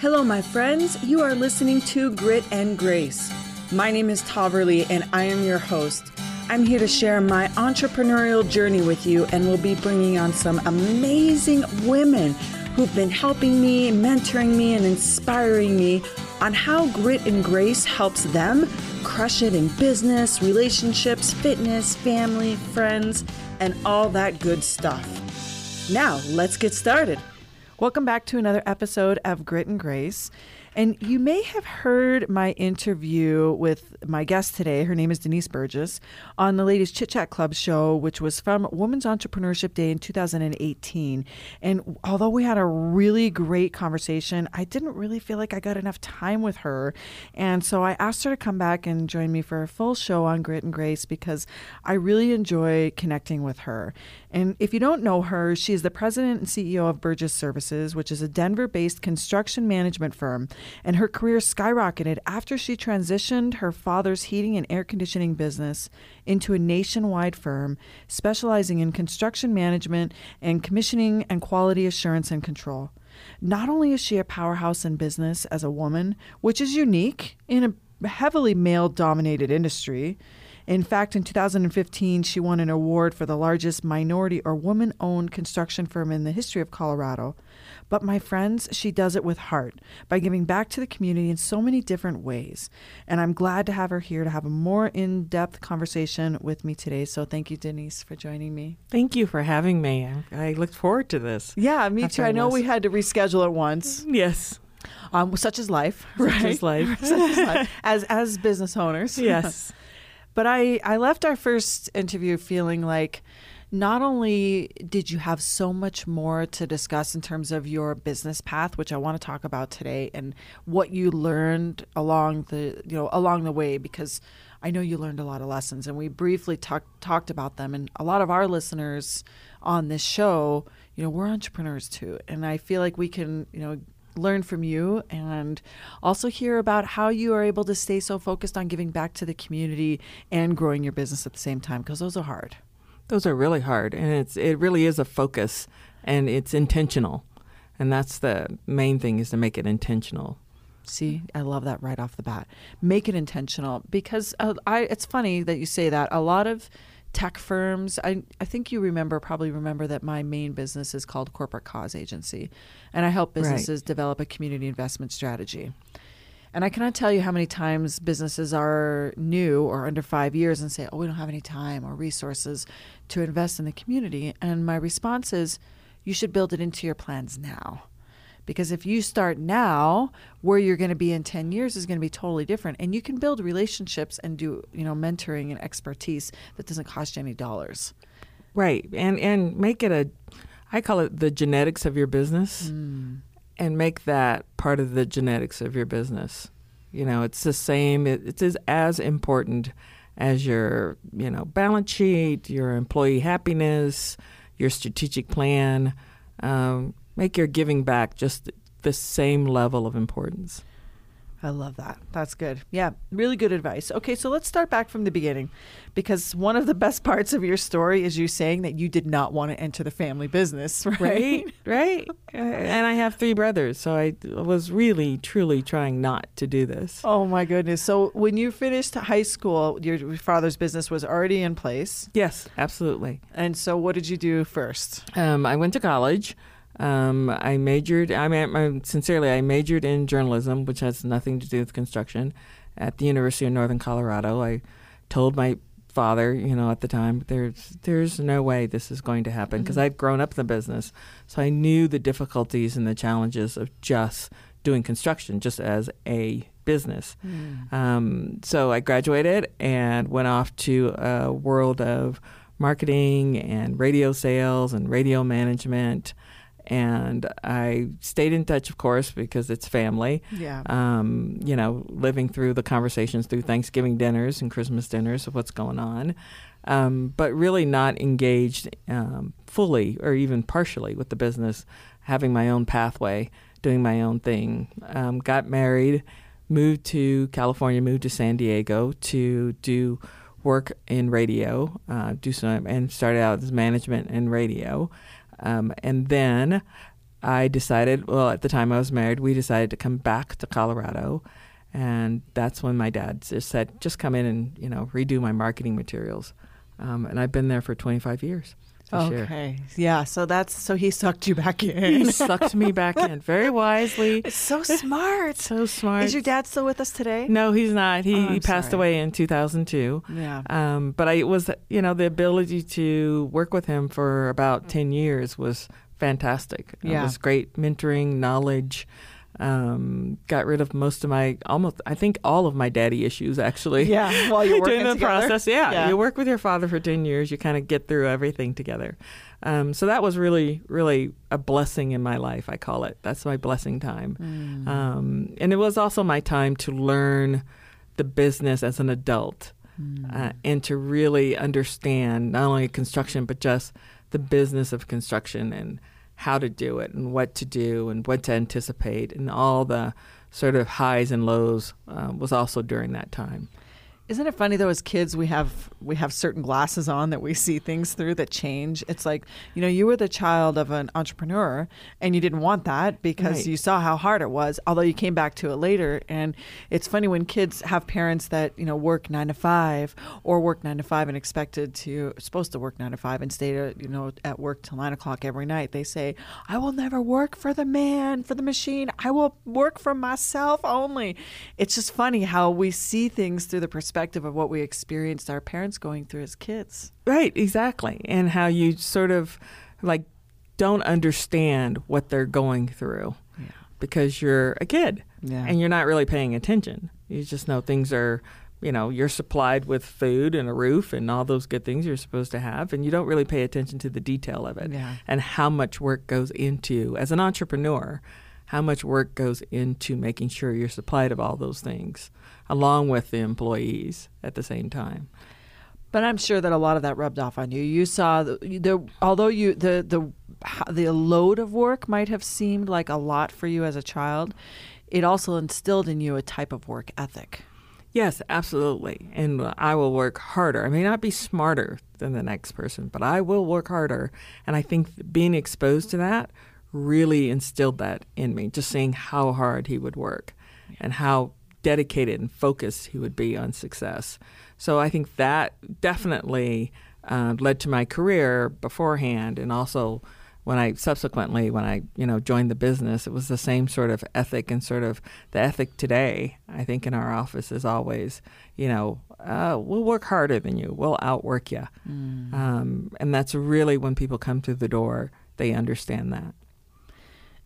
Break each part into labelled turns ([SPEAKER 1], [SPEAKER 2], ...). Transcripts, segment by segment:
[SPEAKER 1] Hello, my friends. You are listening to Grit and Grace. My name is Taverly, and I am your host. I'm here to share my entrepreneurial journey with you, and we'll be bringing on some amazing women who've been helping me, mentoring me, and inspiring me on how grit and grace helps them crush it in business, relationships, fitness, family, friends, and all that good stuff. Now, let's get started. Welcome back to another episode of Grit and Grace. And you may have heard my interview with my guest today. Her name is Denise Burgess on the Ladies Chit Chat Club show, which was from Women's Entrepreneurship Day in 2018. And although we had a really great conversation, I didn't really feel like I got enough time with her. And so I asked her to come back and join me for a full show on Grit and Grace because I really enjoy connecting with her. And if you don't know her, she is the president and CEO of Burgess Services, which is a Denver based construction management firm. And her career skyrocketed after she transitioned her father's heating and air conditioning business into a nationwide firm specializing in construction management and commissioning and quality assurance and control. Not only is she a powerhouse in business as a woman, which is unique in a heavily male dominated industry, in fact, in 2015, she won an award for the largest minority or woman owned construction firm in the history of Colorado. But my friends, she does it with heart by giving back to the community in so many different ways. And I'm glad to have her here to have a more in depth conversation with me today. So thank you, Denise, for joining me.
[SPEAKER 2] Thank you for having me. I, looked forward to this.
[SPEAKER 1] Yeah, me too. I know we had to reschedule it once.
[SPEAKER 2] Yes.
[SPEAKER 1] Um, such is life, right?
[SPEAKER 2] Such is life.
[SPEAKER 1] such is life. As as business owners.
[SPEAKER 2] Yes.
[SPEAKER 1] But I, I left our first interview feeling like not only did you have so much more to discuss in terms of your business path, which I want to talk about today, and what you learned along the you know along the way, because I know you learned a lot of lessons, and we briefly talked talked about them. And a lot of our listeners on this show, you know, we're entrepreneurs too, and I feel like we can you know learn from you and also hear about how you are able to stay so focused on giving back to the community and growing your business at the same time because those are hard.
[SPEAKER 2] Those are really hard and it's it really is a focus and it's intentional. And that's the main thing is to make it intentional.
[SPEAKER 1] See, I love that right off the bat. Make it intentional because uh, I it's funny that you say that. A lot of tech firms. I, I think you remember, probably remember that my main business is called Corporate Cause Agency, and I help businesses right. develop a community investment strategy. And I cannot tell you how many times businesses are new or under five years and say, oh, we don't have any time or resources to invest in the community. And my response is, you should build it into your plans now. Because if you start now, where you're going to be in 10 years is going to be totally different. And you can build relationships and do, you know, mentoring and expertise that doesn't cost you any dollars.
[SPEAKER 2] Right. And and make it a I call it the genetics of your business. Mm. And make that part of the genetics of your business. You know, it's the same it, it is as important as your, you know, balance sheet, your employee happiness, your strategic plan. Um, make your giving back just the same level of importance.
[SPEAKER 1] I love that. That's good. Yeah, really good advice. Okay, so let's start back from the beginning because one of the best parts of your story is you saying that you did not want to enter the family business, right?
[SPEAKER 2] Right. right. and I have three brothers, so I was really, truly trying not to do this.
[SPEAKER 1] Oh, my goodness. So when you finished high school, your father's business was already in place?
[SPEAKER 2] Yes, absolutely.
[SPEAKER 1] And so what did you do first?
[SPEAKER 2] Um, I went to college. Um, I majored. I mean, sincerely, I majored in journalism, which has nothing to do with construction, at the University of Northern Colorado. I told my father, you know, at the time, there's there's no way this is going to happen because mm-hmm. I'd grown up in the business, so I knew the difficulties and the challenges of just doing construction, just as a business. Mm. Um, so I graduated and went off to a world of marketing and radio sales and radio management and I stayed in touch, of course, because it's family.
[SPEAKER 1] Yeah.
[SPEAKER 2] Um, you know, living through the conversations through Thanksgiving dinners and Christmas dinners of what's going on, um, but really not engaged um, fully or even partially with the business. Having my own pathway, doing my own thing. Um, got married, moved to California, moved to San Diego to do work in radio, uh, do some, and started out as management in radio. Um, and then I decided, well, at the time I was married, we decided to come back to Colorado. And that's when my dad just said, just come in and, you know, redo my marketing materials. Um, and I've been there for 25 years.
[SPEAKER 1] Okay. Yeah. So that's so he sucked you back in.
[SPEAKER 2] He sucked me back in very wisely.
[SPEAKER 1] It's so smart.
[SPEAKER 2] So smart.
[SPEAKER 1] Is your dad still with us today?
[SPEAKER 2] No, he's not. He,
[SPEAKER 1] Oh,
[SPEAKER 2] he passed
[SPEAKER 1] sorry.
[SPEAKER 2] away in 2002.
[SPEAKER 1] Yeah.
[SPEAKER 2] Um, but I it was, you know, the ability to work with him for about 10 years was fantastic.
[SPEAKER 1] Yeah.
[SPEAKER 2] It was great mentoring, knowledge. Um, got rid of most of my, almost, I think all of my daddy issues actually.
[SPEAKER 1] Yeah. While you're working
[SPEAKER 2] the
[SPEAKER 1] together.
[SPEAKER 2] process, yeah.
[SPEAKER 1] Yeah.
[SPEAKER 2] You work with your father for 10 years, you kind of get through everything together. Um, so that was really, really a blessing in my life, I call it. That's my blessing time.
[SPEAKER 1] Mm.
[SPEAKER 2] Um, and it was also my time to learn the business as an adult
[SPEAKER 1] Mm.
[SPEAKER 2] uh, and to really understand not only construction, but just the business of construction and how to do it and what to do and what to anticipate and all the sort of highs and lows um, was also during that time.
[SPEAKER 1] Isn't it funny though? As kids, we have we have certain glasses on that we see things through that change. It's like you know, you were the child of an entrepreneur, and you didn't want that because
[SPEAKER 2] Right.
[SPEAKER 1] you saw how hard it was. Although you came back to it later, and it's funny when kids have parents that you know work nine to five or work nine to five and expected to supposed to work nine to five and stay to you know at work till nine o'clock every night. They say, "I will never work for the man, for the machine. I will work for myself only." It's just funny how we see things through the perspective of what we experienced our parents going through as kids.
[SPEAKER 2] Right, exactly. And how you sort of like don't understand what they're going through
[SPEAKER 1] Yeah.
[SPEAKER 2] because you're a kid
[SPEAKER 1] Yeah.
[SPEAKER 2] and you're not really paying attention. You just know things are, you know, you're supplied with food and a roof and all those good things you're supposed to have, and you don't really pay attention to the detail of it
[SPEAKER 1] Yeah.
[SPEAKER 2] and how much work goes into, as an entrepreneur, how much work goes into making sure you're supplied of all those things, along with the employees at the same time.
[SPEAKER 1] But I'm sure that a lot of that rubbed off on you. You saw the, the although you the the the load of work might have seemed like a lot for you as a child, it also instilled in you a type of work ethic.
[SPEAKER 2] Yes, absolutely. And I will work harder. I may not be smarter than the next person, but I will work harder. And I think being exposed to that really instilled that in me, just seeing how hard he would work and how dedicated and focused he would be on success. So I think that definitely uh, led to my career beforehand and also when I subsequently when I you know joined the business it was the same sort of ethic and sort of the ethic today I think in our office is always you know uh, we'll work harder than you. We'll outwork you um, and that's really when people come through the door they understand that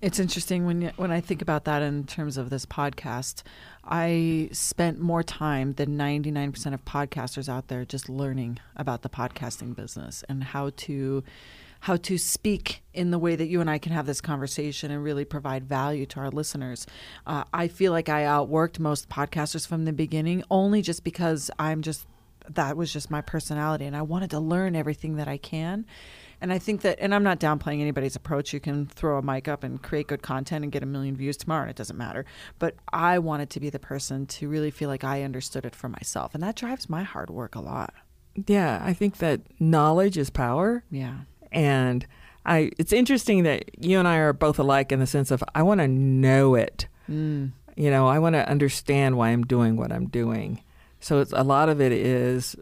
[SPEAKER 1] It's interesting when when I think about that in terms of this podcast. I spent more time than 99% of podcasters out there just learning about the podcasting business and how to how to speak in the way that you and I can have this conversation and really provide value to our listeners. Uh, I feel like I outworked most podcasters from the beginning only just because I'm just that was just my personality and I wanted to learn everything that I can. And I think that, and I'm not downplaying anybody's approach. You can throw a mic up and create good content and get a million views tomorrow, and it doesn't matter. But I wanted to be the person to really feel like I understood it for myself. And that drives my hard work a lot.
[SPEAKER 2] yeah I think that knowledge is power
[SPEAKER 1] Yeah.
[SPEAKER 2] and I it's interesting that you and I are both alike in the sense of I want to know it
[SPEAKER 1] Mm.
[SPEAKER 2] you know i want to understand why i'm doing what i'm doing so it's a lot of it is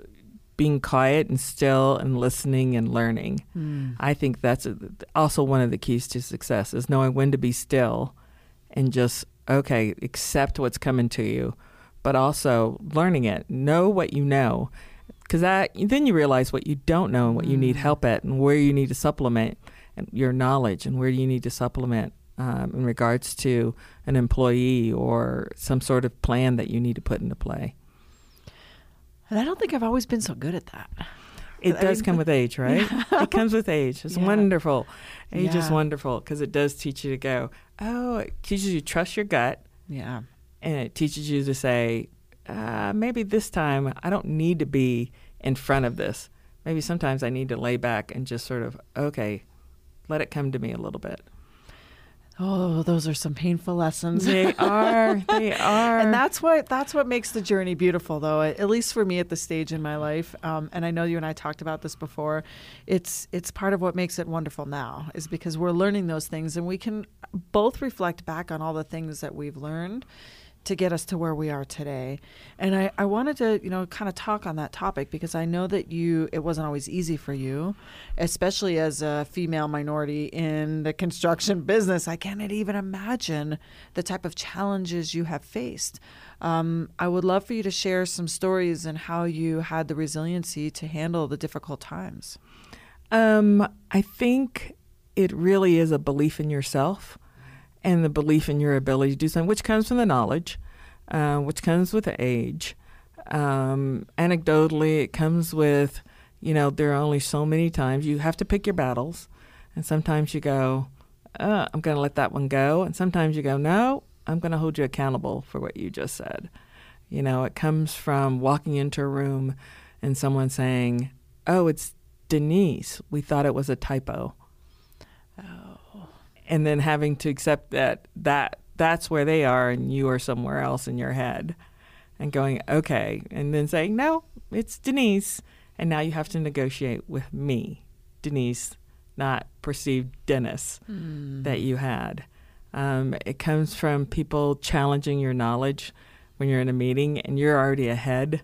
[SPEAKER 2] being quiet and still and listening and learning
[SPEAKER 1] Mm.
[SPEAKER 2] i think that's also one of the keys to success is knowing when to be still and just okay accept what's coming to you but also learning it know what you know because that then you realize what you don't know and what you need
[SPEAKER 1] Mm.
[SPEAKER 2] help at and where you need to supplement your knowledge and where you need to supplement um, in regards to an employee or some sort of plan that you need to put into play.
[SPEAKER 1] And I don't think I've always been so good at that.
[SPEAKER 2] It
[SPEAKER 1] I
[SPEAKER 2] does
[SPEAKER 1] mean-
[SPEAKER 2] come with age, right? it comes with age. It's
[SPEAKER 1] Yeah.
[SPEAKER 2] wonderful. Age is wonderful because it does teach you to go, oh, it teaches you to trust your gut
[SPEAKER 1] Yeah.
[SPEAKER 2] and it teaches you to say, uh, maybe this time I don't need to be in front of this. Maybe sometimes I need to lay back and just sort of, okay, let it come to me a little bit.
[SPEAKER 1] Oh, those are some painful lessons.
[SPEAKER 2] They are. They are.
[SPEAKER 1] and that's what that's what makes the journey beautiful, though. At least for me, at this stage in my life, um, and I know you and I talked about this before. It's it's part of what makes it wonderful now, is because we're learning those things, and we can both reflect back on all the things that we've learned to get us to where we are today. And I, I wanted to, you know, kind of talk on that topic because I know that you, it wasn't always easy for you, especially as a female minority in the construction business. I cannot even imagine the type of challenges you have faced. Um, I would love for you to share some stories and how you had the resiliency to handle the difficult times.
[SPEAKER 2] Um, I think it really is a belief in yourself and the belief in your ability to do something, which comes from the knowledge, uh, which comes with age. Um, anecdotally, it comes with, you know, there are only so many times you have to pick your battles, and sometimes you go, uh, I'm going to let that one go, and sometimes you go, no, I'm going to hold you accountable for what you just said. You know, it comes from walking into a room and someone saying, "Oh, it's Denise. We thought it was a typo." And then having to accept that that that's where they are and you are somewhere else in your head and going okay and then saying no it's denise and now you have to negotiate with me. Denise not perceived dennis mm. that you had. Um, it comes from people challenging your knowledge when you're in a meeting and you're already ahead.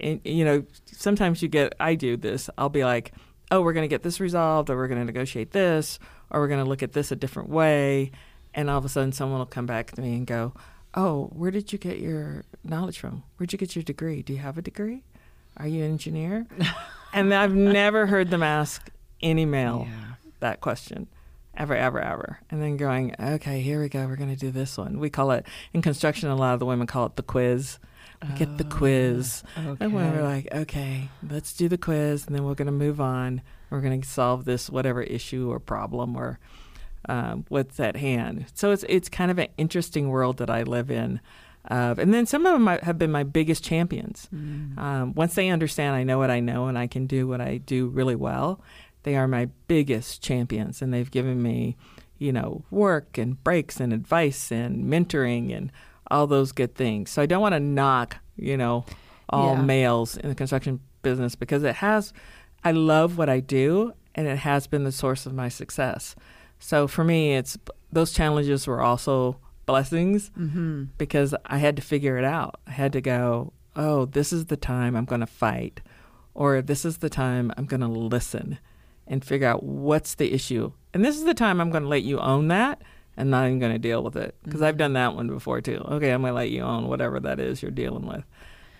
[SPEAKER 2] And you know sometimes you get i do this i'll be like oh we're going to get this resolved or we're going to negotiate this or we're going to look at this a different way. And all of a sudden, someone will come back to me and go, Oh, where did you get your knowledge from? Where'd you get your degree? Do you have a degree? Are you an engineer? and I've never heard them ask any male yeah. that question ever, ever, ever. And then going, okay, here we go. We're going to do this one. We call it, in construction, a lot of the women call it the quiz. Oh, get the quiz. Okay. And we're like, okay, let's do the quiz. And then we're going to move on. We're going to solve this whatever issue or problem or um, what's at hand. So it's it's kind of an interesting world that I live in. Uh, and then some of them have been my biggest champions. Mm. Um, once they understand I know what I know and I can do what I do really well, they are my biggest champions. And they've given me, you know, work and breaks and advice and mentoring and all those good things. So I don't want to knock, you know, all yeah. males in the construction business because it has I love what I do, and it has been the source of my success. So for me, it's those challenges were also blessings mm-hmm. because I had to figure it out. I had to go, oh, this is the time I'm going to fight, or this is the time I'm going to listen and figure out what's the issue. And this is the time I'm going to let you own that and not even going to deal with it because mm-hmm. I've done that one before too. Okay, I'm going to let you own whatever that is you're dealing with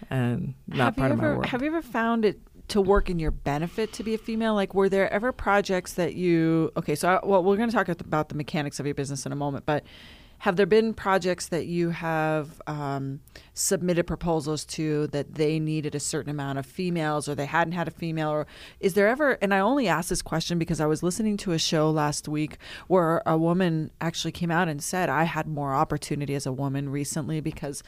[SPEAKER 2] and not
[SPEAKER 1] have
[SPEAKER 2] part
[SPEAKER 1] of
[SPEAKER 2] my work.
[SPEAKER 1] Have you ever found it to work in your benefit to be a female? Like, were there ever projects that you? Okay, so I, well, we're going to talk about the mechanics of your business in a moment, but have there been projects that you have um, submitted proposals to that they needed a certain amount of females or they hadn't had a female? Or is there ever, and I only asked this question because I was listening to a show last week where a woman actually came out and said, I had more opportunity as a woman recently because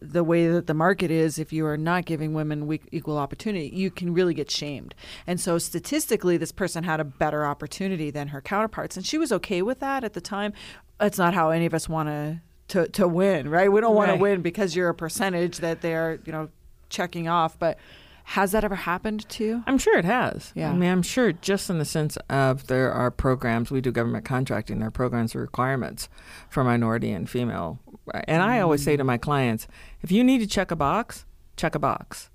[SPEAKER 1] the way that the market is, if you are not giving women equal opportunity, you can really get shamed. And so statistically, this person had a better opportunity than her counterparts. And she was okay with that at the time. It's not how any of us want to. To, to win, right? We don't want right. to win because you're a percentage that they're, you know, checking off. But has that ever happened to you?
[SPEAKER 2] I'm sure it has. Yeah. I mean, I'm sure just in the sense of there are programs, we do government contracting, there are programs requirements for minority and female. And I always say to my clients, if you need to check a box, check a box.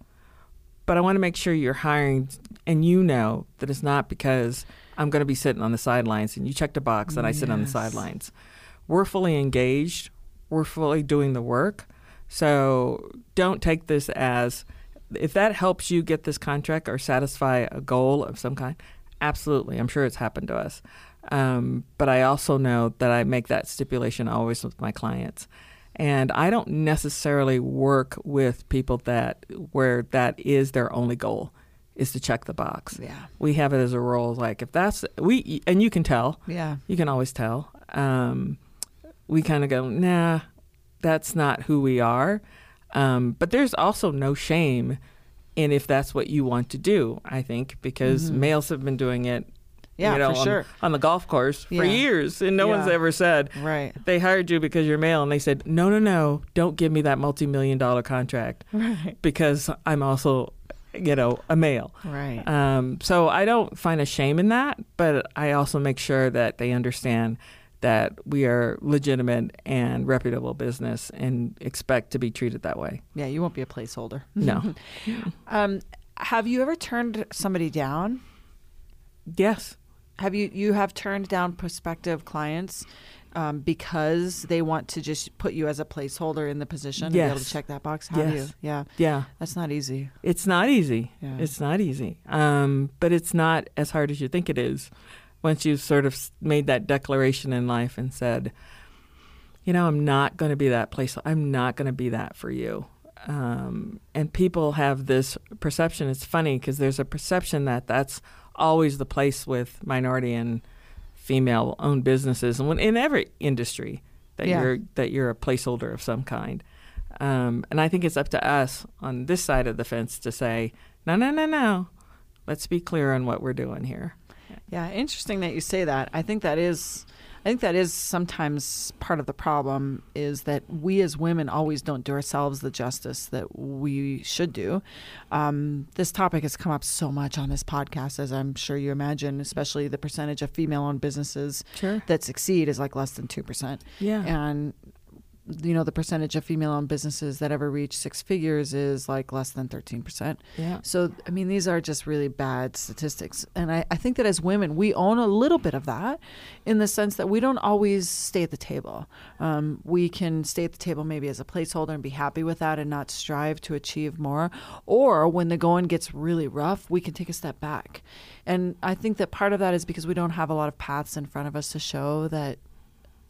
[SPEAKER 2] But I want to make sure you're hiring and you know that it's not because I'm going to be sitting on the sidelines and you check the box and I sit on the sidelines. We're fully engaged, we're fully doing the work. So don't take this as if that helps you get this contract or satisfy a goal of some kind, absolutely. I'm sure it's happened to us. Um, but I also know that I make that stipulation always with my clients. And I don't necessarily work with people that where that is their only goal is to check the box.
[SPEAKER 1] Yeah.
[SPEAKER 2] We have it as a role like if that's we and you can tell.
[SPEAKER 1] Yeah.
[SPEAKER 2] You can always tell. Um, we kind of go, nah, that's not who we are. Um, but there's also no shame in if that's what you want to do, I think, because mm-hmm. males have been doing it
[SPEAKER 1] Yeah,
[SPEAKER 2] you know,
[SPEAKER 1] for
[SPEAKER 2] on,
[SPEAKER 1] sure.
[SPEAKER 2] on the golf course for
[SPEAKER 1] Yeah.
[SPEAKER 2] years, and no one's ever said
[SPEAKER 1] Right.
[SPEAKER 2] they hired you because you're male, and they said no, no, no, don't give me that multi-million dollar contract
[SPEAKER 1] Right.
[SPEAKER 2] because I'm also, you know, a male.
[SPEAKER 1] Right.
[SPEAKER 2] Um, so I don't find a shame in that, but I also make sure that they understand that we are legitimate and reputable business and expect to be treated that way.
[SPEAKER 1] yeah, you won't be a placeholder.
[SPEAKER 2] No.
[SPEAKER 1] Um, have you ever turned somebody down?
[SPEAKER 2] yes.
[SPEAKER 1] Have you you have turned down prospective clients um, because they want to just put you as a placeholder in the position and be able to check that box? Have
[SPEAKER 2] Yes.
[SPEAKER 1] you? Yeah,
[SPEAKER 2] Yeah.
[SPEAKER 1] that's not easy.
[SPEAKER 2] It's not easy.
[SPEAKER 1] Yeah.
[SPEAKER 2] It's not easy. Um, but it's not as hard as you think it is. Once you've sort of made that declaration in life and said, you know, I'm not going to be that place. I'm not going to be that for you. Um, and people have this perception. It's funny because there's a perception that that's always the place with minority and female-owned businesses, and in every industry that
[SPEAKER 1] Yeah.
[SPEAKER 2] you're that you're a placeholder of some kind. Um, and I think it's up to us on this side of the fence to say, no, no, no, no. Let's be clear on what we're doing here.
[SPEAKER 1] Yeah, interesting that you say that. I think that is I think that is sometimes part of the problem is that we as women always don't do ourselves the justice that we should do. Um, this topic has come up so much on this podcast, as I'm sure you imagine, especially the percentage of female owned businesses
[SPEAKER 2] Sure.
[SPEAKER 1] that succeed is like less than 2%.
[SPEAKER 2] Yeah.
[SPEAKER 1] And you know the percentage of female-owned businesses that ever reach six figures is like less than 13%.
[SPEAKER 2] Yeah.
[SPEAKER 1] So, I mean, these are just really bad statistics. And I, I think that as women, we own a little bit of that in the sense that we don't always stay at the table. Um, we can stay at the table maybe as a placeholder and be happy with that and not strive to achieve more. Or when the going gets really rough, we can take a step back. And I think that part of that is because we don't have a lot of paths in front of us to show that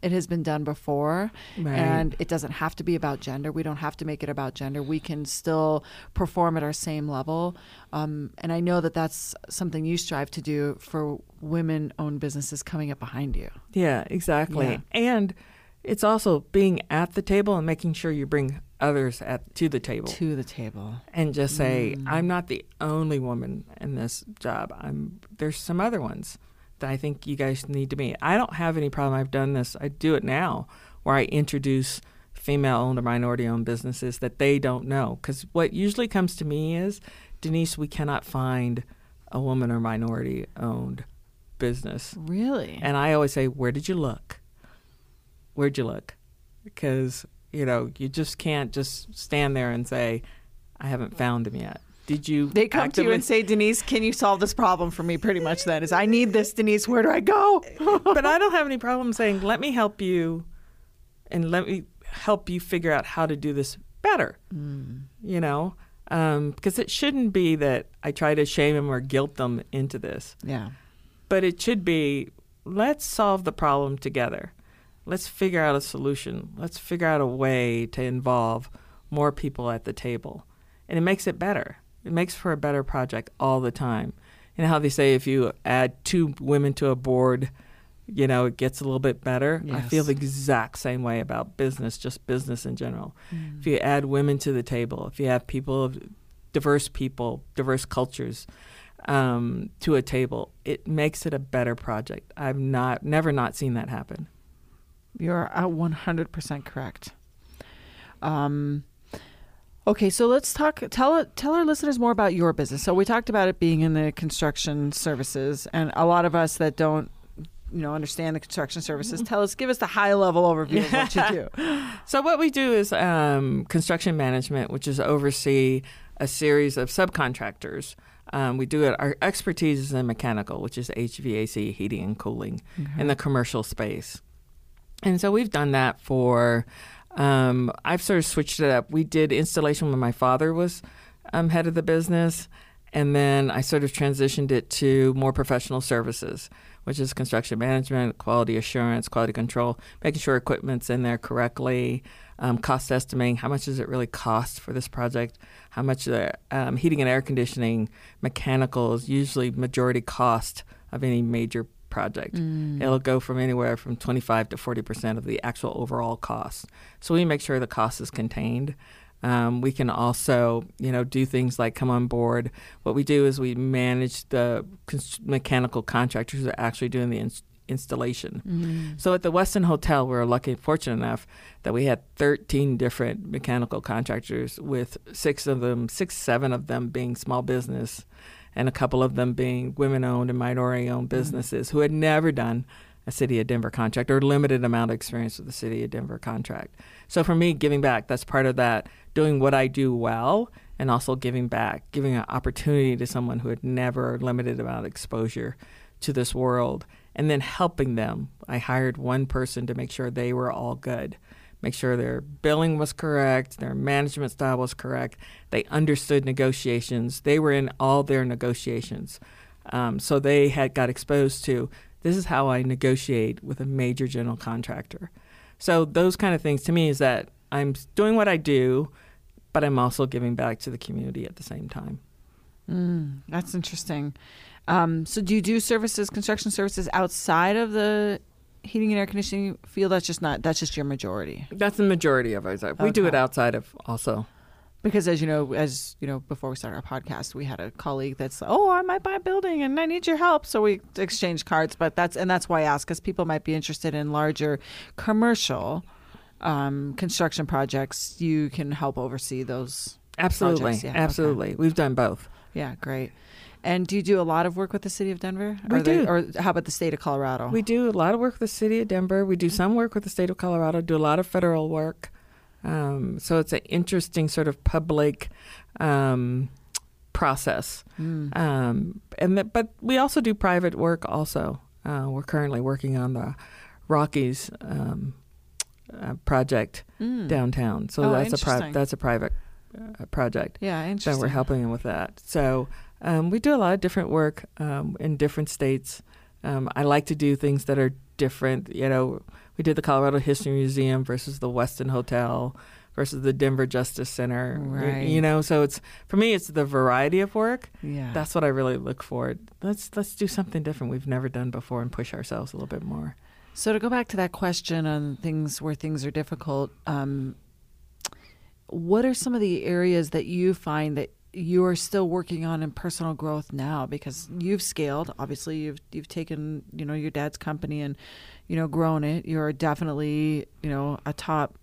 [SPEAKER 1] it has been done before
[SPEAKER 2] Right.
[SPEAKER 1] and it doesn't have to be about gender we don't have to make it about gender we can still perform at our same level um, and i know that that's something you strive to do for women owned businesses coming up behind you
[SPEAKER 2] Yeah, exactly.
[SPEAKER 1] Yeah.
[SPEAKER 2] And it's also being at the table and making sure you bring others at to the table
[SPEAKER 1] to the table
[SPEAKER 2] and just say,
[SPEAKER 1] Mm.
[SPEAKER 2] I'm not the only woman in this job. I'm there's some other ones that I think you guys need to meet. I don't have any problem. I've done this. I do it now where I introduce female owned or minority owned businesses that they don't know. Because what usually comes to me is, Denise, we cannot find a woman or minority owned business.
[SPEAKER 1] really
[SPEAKER 2] And I always say, Where did you look? Where'd you look? Because, you know, you just can't just stand there and say, I haven't found them yet. Did you?
[SPEAKER 1] they come to you and say denise can you solve this problem for me pretty much then is i need this denise where do i go
[SPEAKER 2] but I don't have any problem saying, let me help you and let me help you figure out how to do this better. Mm. You know, um, because it shouldn't be that I try to shame them or guilt them into this,
[SPEAKER 1] yeah
[SPEAKER 2] but it should be let's solve the problem together. Let's figure out a solution. Let's figure out a way to involve more people at the table. And it makes it better. It makes for a better project all the time. You know how they say if you add two women to a board, you know, it gets a little bit better. I feel the exact same way about business, just business in general. If you add women to the table, if you have people of diverse people, diverse cultures um, to a table, it makes it a better project. I've not never not seen that happen.
[SPEAKER 1] You're uh, 100% correct. Um, okay, so let's talk. Tell tell our listeners more about your business. So we talked about it being in the construction services, and a lot of us that don't, you know, understand the construction services, tell us, give us the high level overview of what you do.
[SPEAKER 2] So what we do is um, construction management, which is oversee a series of subcontractors. Um, we do it. Our expertise is in mechanical, which is HVAC, heating and cooling, in the commercial space. And so we've done that for. Um, I've sort of switched it up. We did installation when my father was um, head of the business, and then I sort of transitioned it to more professional services, which is construction management, quality assurance, quality control, making sure equipment's in there correctly, um, cost estimating. How much does it really cost for this project? How much the um, heating and air conditioning, mechanicals, usually majority cost of any major project. It'll go from anywhere from 25 to 40 percent of the actual overall cost. So we make sure the cost is contained. Um, we can also, you know, do things like come on board. What we do is we manage the cons- mechanical contractors who are actually doing the ins- installation.
[SPEAKER 1] Mm-hmm.
[SPEAKER 2] So at the Westin Hotel, we were lucky, fortunate enough that we had 13 different mechanical contractors, with six of them, six, seven of them being small business, and a couple of them being women-owned and minority-owned mm-hmm. businesses who had never done a City of Denver contract or limited amount of experience with the City of Denver contract. So for me, giving back, that's part of that, doing what I do well and also giving back, giving an opportunity to someone who had never limited amount of exposure to this world and then helping them. I hired one person to make sure they were all good, make sure their billing was correct, their management style was correct. They understood negotiations. They were in all their negotiations. Um, so they had got exposed to this is how I negotiate with a major general contractor. So those kind of things to me is that I'm doing what I do, but I'm also giving back to the community at the same time.
[SPEAKER 1] Mm, that's interesting. Um, so, do you do services, construction services outside of the heating and air conditioning field? That's just not. That's just your majority.
[SPEAKER 2] That's the majority of ours. We do it outside of also.
[SPEAKER 1] Because as you know, as you know, before we started our podcast, we had a colleague that's, oh, I might buy a building and I need your help. So we exchanged cards. But that's and that's why I ask, because people might be interested in larger commercial um, construction projects. You can help oversee those.
[SPEAKER 2] Absolutely,
[SPEAKER 1] yeah, okay.
[SPEAKER 2] absolutely. We've done both.
[SPEAKER 1] Yeah, great. And do you do a lot of work with the city of Denver?
[SPEAKER 2] We
[SPEAKER 1] or
[SPEAKER 2] do.
[SPEAKER 1] or how about the state of Colorado?
[SPEAKER 2] We do a lot of work with the city of Denver. We do some work with the state of Colorado. Do a lot of federal work. Um, so it's an interesting sort of public um, process.
[SPEAKER 1] Mm.
[SPEAKER 2] Um, and the, but we also do private work. Also, uh, we're currently working on the Rockies um, uh, project
[SPEAKER 1] Mm.
[SPEAKER 2] downtown. So
[SPEAKER 1] Oh,
[SPEAKER 2] that's a pri- that's a private uh, project.
[SPEAKER 1] Yeah,
[SPEAKER 2] So
[SPEAKER 1] interesting.
[SPEAKER 2] we're helping them with that. So um, we do a lot of different work um, in different states. Um, I like to do things that are different. You know, we did the Colorado History Museum versus the Westin Hotel versus the Denver Justice Center.
[SPEAKER 1] Right.
[SPEAKER 2] You know, so it's for me, it's the variety of work.
[SPEAKER 1] Yeah.
[SPEAKER 2] That's what I really look for. Let's let's do something different we've never done before and push ourselves a little bit more.
[SPEAKER 1] So to go back to that question on things where things are difficult, um, what are some of the areas that you find that you are still working on in personal growth now? Because you've scaled, obviously, you've you've taken you know your dad's company and you know grown it. You're definitely you know a top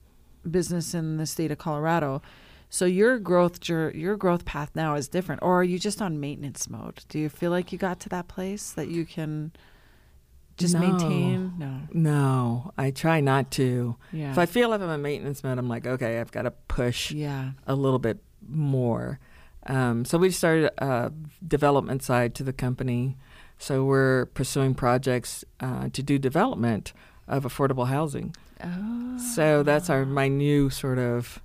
[SPEAKER 1] business in the state of Colorado. So your growth jour- your growth path now is different, or are you just on maintenance mode? Do you feel like you got to that place that you can just
[SPEAKER 2] No.
[SPEAKER 1] maintain? No.
[SPEAKER 2] No, I try not to.
[SPEAKER 1] Yeah.
[SPEAKER 2] If I feel like I'm in maintenance mode, I'm like, okay, I've got to push
[SPEAKER 1] yeah.
[SPEAKER 2] a little bit more. Um, so we started a development side to the company. So we're pursuing projects uh, to do development of affordable housing.
[SPEAKER 1] Oh.
[SPEAKER 2] So that's our my new sort of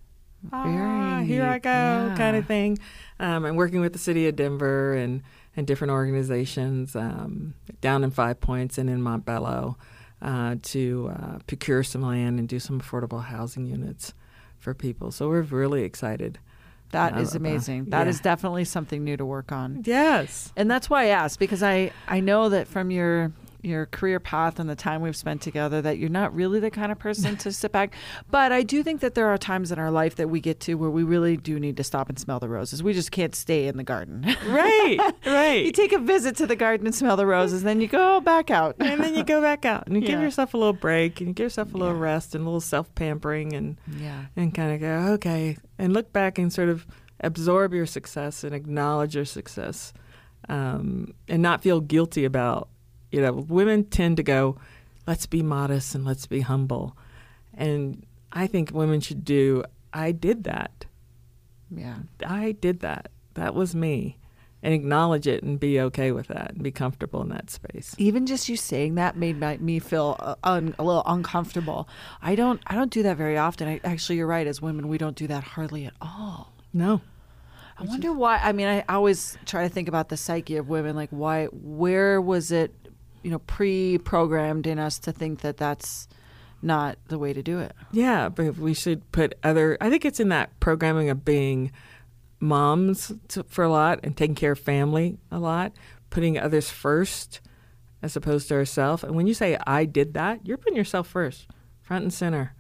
[SPEAKER 2] ah, here I go
[SPEAKER 1] Yeah.
[SPEAKER 2] kind of thing. Um, I'm working with the city of Denver and and different organizations um, down in Five Points and in Montbello uh, to uh, procure some land and do some affordable housing units for people. So we're really excited.
[SPEAKER 1] That
[SPEAKER 2] Uh,
[SPEAKER 1] is amazing. That
[SPEAKER 2] yeah.
[SPEAKER 1] is definitely something new to work on.
[SPEAKER 2] Yes.
[SPEAKER 1] And that's why I asked because I I know that from your your career path and the time we've spent together that you're not really the kind of person to sit back. But I do think that there are times in our life that we get to where we really do need to stop and smell the roses. We just can't stay in the garden.
[SPEAKER 2] Right. Right.
[SPEAKER 1] you take a visit to the garden and smell the roses, then you go back out.
[SPEAKER 2] and then you go back out and you give yourself a little break and you give yourself a little
[SPEAKER 1] Yeah.
[SPEAKER 2] rest and a little self pampering and
[SPEAKER 1] yeah.
[SPEAKER 2] and kind of go okay and look back and sort of absorb your success and acknowledge your success um, and not feel guilty about you know women tend to go let's be modest and let's be humble. And i think women should do i did that.
[SPEAKER 1] Yeah.
[SPEAKER 2] i did that. That was me and acknowledge it and be okay with that and be comfortable in that space
[SPEAKER 1] even just you saying that made my, me feel uh, un, a little uncomfortable. I don't I don't do that very often. I, actually, you're right. As women, we don't do that hardly at all.
[SPEAKER 2] no
[SPEAKER 1] I wonder why. I mean, I always try to think about the psyche of women. Like, why? Where was it? You know, pre-programmed in us to think that that's not the way to do it.
[SPEAKER 2] Yeah, but we should put other. I think it's in that programming of being moms to, for a lot and taking care of family a lot, putting others first as opposed to herself. And when you say I did that, you're putting yourself first, front and center.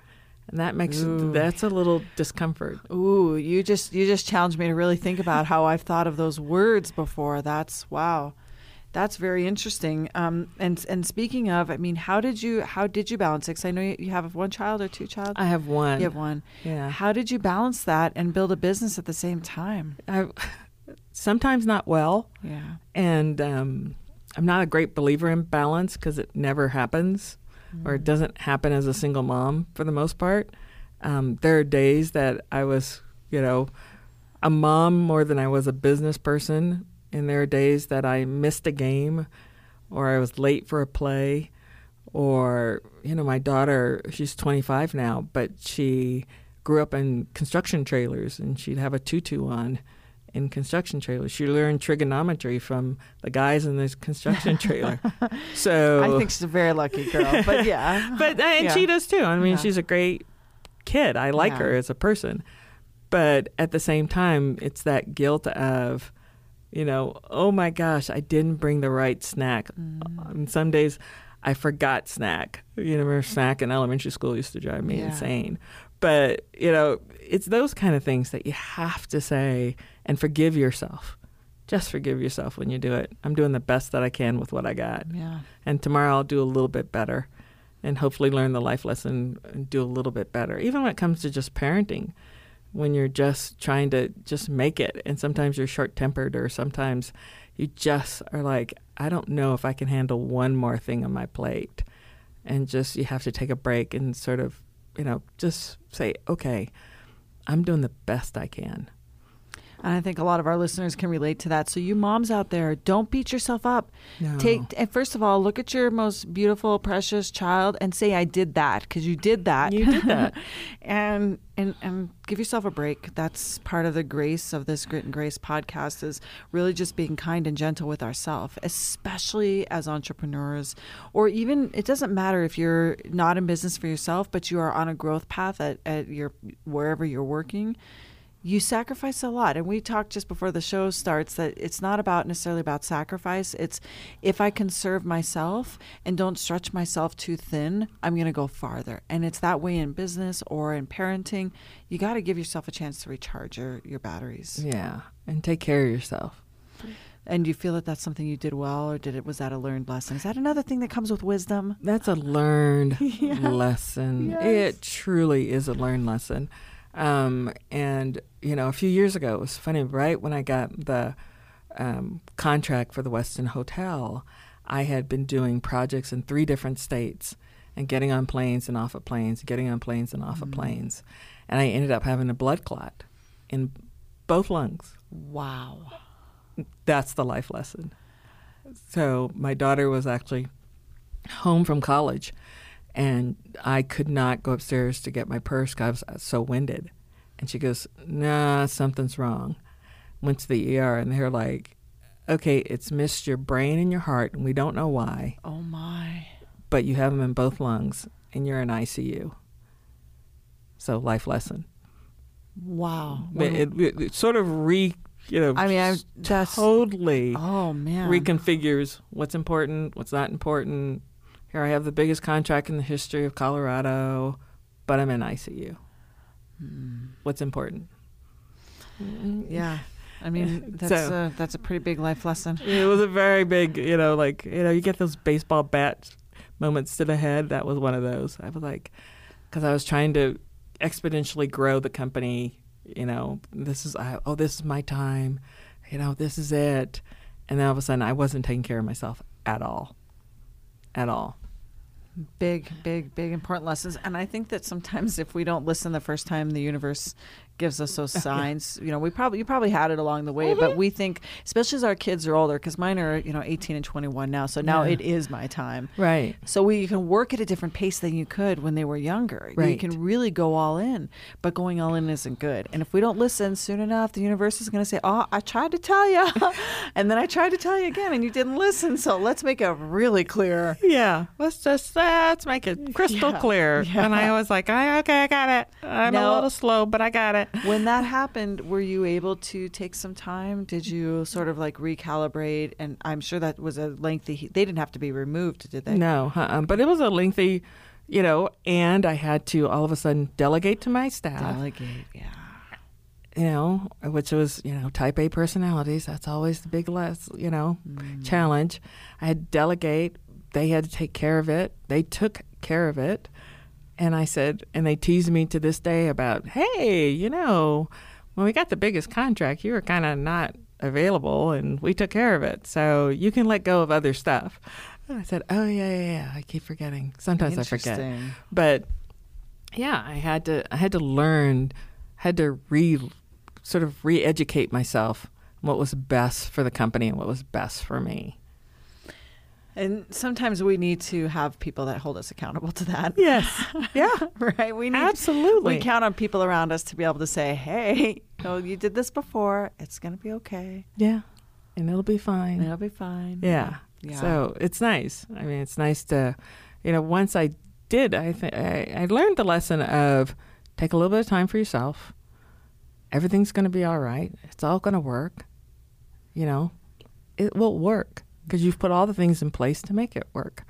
[SPEAKER 2] and that makes
[SPEAKER 1] Ooh.
[SPEAKER 2] that's a little discomfort.
[SPEAKER 1] Ooh, you just you just challenged me to really think about how I've thought of those words before. That's wow. That's very interesting. Um, and and speaking of, I mean, how did you how did you balance it? 'Cause I know you, you have one child or two child.
[SPEAKER 2] I have one.
[SPEAKER 1] you have one.
[SPEAKER 2] Yeah.
[SPEAKER 1] How did you balance that and build a business at the same time?
[SPEAKER 2] I, sometimes not well,
[SPEAKER 1] Yeah.
[SPEAKER 2] and um, I'm not a great believer in balance because it never happens, or it doesn't happen as a single mom for the most part. Um, there are days that I was, you know, a mom more than I was a business person, and there are days that I missed a game, or I was late for a play, or you know, my daughter, she's 25 now, but she grew up in construction trailers, and she'd have a tutu on in construction trailers. She learned trigonometry from the guys in this construction trailer. so
[SPEAKER 1] I think she's a very lucky girl, but yeah.
[SPEAKER 2] but uh, and
[SPEAKER 1] Yeah.
[SPEAKER 2] she does too. I mean,
[SPEAKER 1] Yeah.
[SPEAKER 2] she's a great kid. I like
[SPEAKER 1] Yeah.
[SPEAKER 2] her as a person, but at the same time, it's that guilt of, you know, oh my gosh, I didn't bring the right snack.
[SPEAKER 1] Mm.
[SPEAKER 2] And some days, I forgot snack. You know, snack in elementary school used to drive me
[SPEAKER 1] Yeah.
[SPEAKER 2] insane. But you know, it's those kind of things that you have to say and forgive yourself. Just forgive yourself when you do it. I'm doing the best that I can with what I got
[SPEAKER 1] yeah.
[SPEAKER 2] and tomorrow I'll do a little bit better and hopefully learn the life lesson and do a little bit better. Even when it comes to just parenting, when you're just trying to just make it and sometimes you're short-tempered or sometimes you just are like I don't know if I can handle one more thing on my plate and just you have to take a break and sort of, you know, just say, "Okay, I'm doing the best I can."
[SPEAKER 1] And I think a lot of our listeners can relate to that. So you moms out there, don't beat yourself up.
[SPEAKER 2] No.
[SPEAKER 1] Take and first of all, look at your most beautiful, precious child and say, "I did that," because you did that.
[SPEAKER 2] You did that.
[SPEAKER 1] and and and give yourself a break. That's part of the grace of this Grit and Grace podcast is really just being kind and gentle with ourselves, especially as entrepreneurs, or even it doesn't matter if you're not in business for yourself, but you are on a growth path at, at your wherever you're working you sacrifice a lot and we talked just before the show starts that it's not about necessarily about sacrifice it's if i can serve myself and don't stretch myself too thin i'm going to go farther and it's that way in business or in parenting you got to give yourself a chance to recharge your, your batteries
[SPEAKER 2] Yeah, and take care of yourself.
[SPEAKER 1] and do you feel that that's something you did well or did it was that a learned lesson is that another thing that comes with wisdom
[SPEAKER 2] That's a learned
[SPEAKER 1] Yeah.
[SPEAKER 2] lesson.
[SPEAKER 1] Yes.
[SPEAKER 2] It truly is a learned lesson. Um, and, you know, a few years ago, it was funny, right when I got the um, contract for the Westin Hotel, I had been doing projects in three different states and getting on planes and off of planes, getting on planes and off of planes. And I ended up having a blood clot in both lungs
[SPEAKER 1] wow
[SPEAKER 2] that's the life lesson. So my daughter was actually home from college, and I could not go upstairs to get my purse because I was so winded. And she goes, "Nah, something's wrong." Went to the ER, and they're like, "Okay, it's missed your brain and your heart, and we don't know why,
[SPEAKER 1] oh my
[SPEAKER 2] but you have them in both lungs, and you're in ICU." So life lesson.
[SPEAKER 1] wow
[SPEAKER 2] It, it, it- sort of re, you know,
[SPEAKER 1] I mean, I- that's-
[SPEAKER 2] totally
[SPEAKER 1] oh man
[SPEAKER 2] reconfigures what's important, what's not important. Here I have the biggest contract in the history of Colorado, but I'm in ICU. Hmm. What's important?
[SPEAKER 1] Mm, yeah, I mean that's
[SPEAKER 2] So-
[SPEAKER 1] a, that's a pretty big life lesson.
[SPEAKER 2] It was a very big, you know, like you know, you get those baseball bat moments to the head. That was one of those. I was like, because I was trying to exponentially grow the company. You know, this is I, oh, this is my time. You know, this is it. And then all of a sudden, I wasn't taking care of myself at all, at all.
[SPEAKER 1] Big, big, big important lessons. And I think that sometimes if we don't listen the first time, the universe gives us those signs. You know, we probably you probably had it along the way, but mm-hmm. we think, especially as our kids are older, because mine are you know 18 and 21 now, so now
[SPEAKER 2] Yeah.
[SPEAKER 1] it is my time.
[SPEAKER 2] Right.
[SPEAKER 1] So we can work at a different pace than you could when they were younger. You can really go all in, but going all in isn't good. And if we don't listen soon enough, the universe is going to say, "Oh, I tried to tell you," and then I tried to tell you again, and you didn't listen. So let's make it really clear.
[SPEAKER 2] Yeah, let's just let's make it crystal
[SPEAKER 1] Yeah,
[SPEAKER 2] clear.
[SPEAKER 1] yeah.
[SPEAKER 2] And I was like, I, okay, I got it. I'm a little slow, but I got it.
[SPEAKER 1] When that happened, were you able to take some time? Did you sort of like recalibrate? And I'm sure that was a lengthy. They didn't have to be removed, did they?
[SPEAKER 2] No, uh-uh. but it was a lengthy, you know, and I had to all of a sudden delegate to my staff.
[SPEAKER 1] Delegate, yeah.
[SPEAKER 2] You know, which was you know type A personalities. That's always the big less you know
[SPEAKER 1] Mm.
[SPEAKER 2] challenge. I had to delegate. They had to take care of it. They took care of it, and I said, and they teased me to this day about, hey, you know, when we got the biggest contract, you were kind of not available, and we took care of it. So you can let go of other stuff. And I said, oh yeah, yeah, yeah. I keep forgetting. Sometimes I forget but yeah i had to i had to learn had to re sort of re-educate myself what was best for the company and what was best for me
[SPEAKER 1] And sometimes we need to have people that hold us accountable to that.
[SPEAKER 2] yes yeah
[SPEAKER 1] right. We need
[SPEAKER 2] absolutely
[SPEAKER 1] we count on people around us to be able to say, "Hey, oh, you did this before. It's gonna be okay.
[SPEAKER 2] yeah and it'll be fine
[SPEAKER 1] It'll be fine."
[SPEAKER 2] yeah.
[SPEAKER 1] Yeah.
[SPEAKER 2] so it's nice i mean it's nice to you know once i did i think I, I learned the lesson of take a little bit of time for yourself everything's going to be all right it's all going to work you know it will work because you've put all the things in place to make it work